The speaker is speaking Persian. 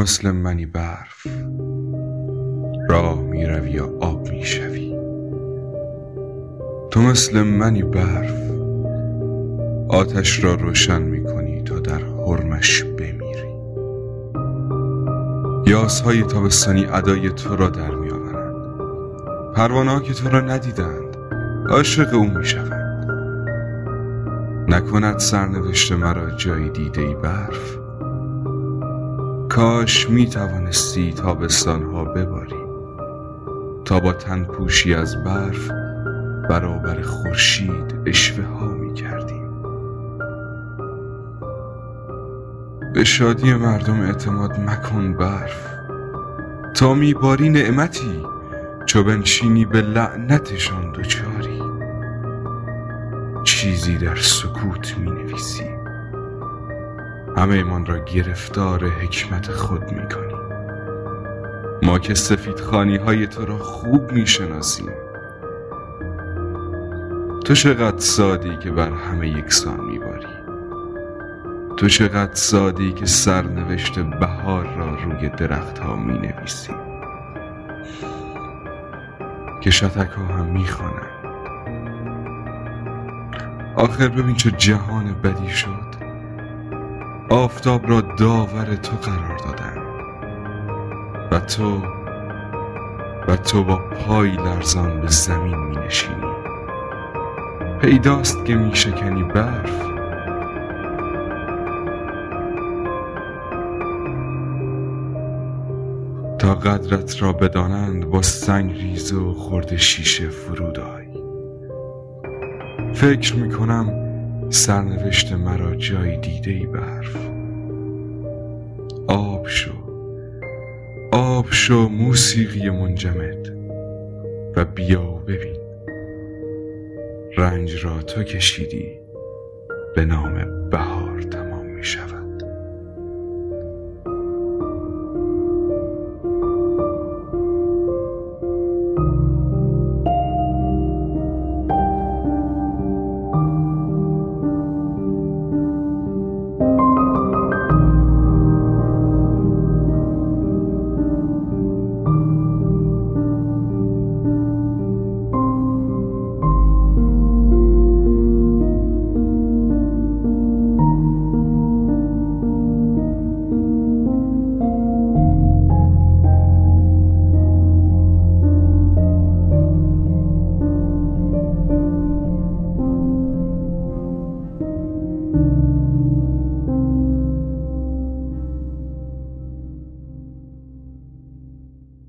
مثل منی برف. راه می روی یا آب می شوی تو مثل منی برف. آتش را روشن می کنی تا در حرمش بمیری. یاسهای تابستانی ادای تو را در می آورند پروانه که تو را ندیدند عاشق او می شوند نکند سرنوشت مرا جایی دیده ای برف. کاش می توانستی تابستانها بباری. تا با تن پوشی از برف برابر خورشید اشوه ها می کردیم به شادی مردم اعتماد مکن برف. تا میباری نعمتی چو بنشینی به لعنتشان دچاری. چیزی در سکوت می نویسی همه ایمان را گرفتار حکمت خود می کنی ما که سفید خانی های تو را خوب می شناسیم تو چقدر سادی که بر همه یکسان میباری. تو چقدر سادی که سرنوشت بهار را روی درخت ها می نویسی که شتک ها هم می آخر ببین چه جهان بدی شد. آفتاب را داور تو قرار دادن و تو و تو با پای لرزان به زمین می نشینی. پیداست که می شکنی برف. تا قدرت را بدانند با سنگ ریز و خورد شیشه فرود آی. فکر می کنم سرنوشت مرا جای دیده ای برف. آب شو آب شو موسیقی منجمد و بیا و ببین. رنج را تو کشیدی به نام بهار تمام می شود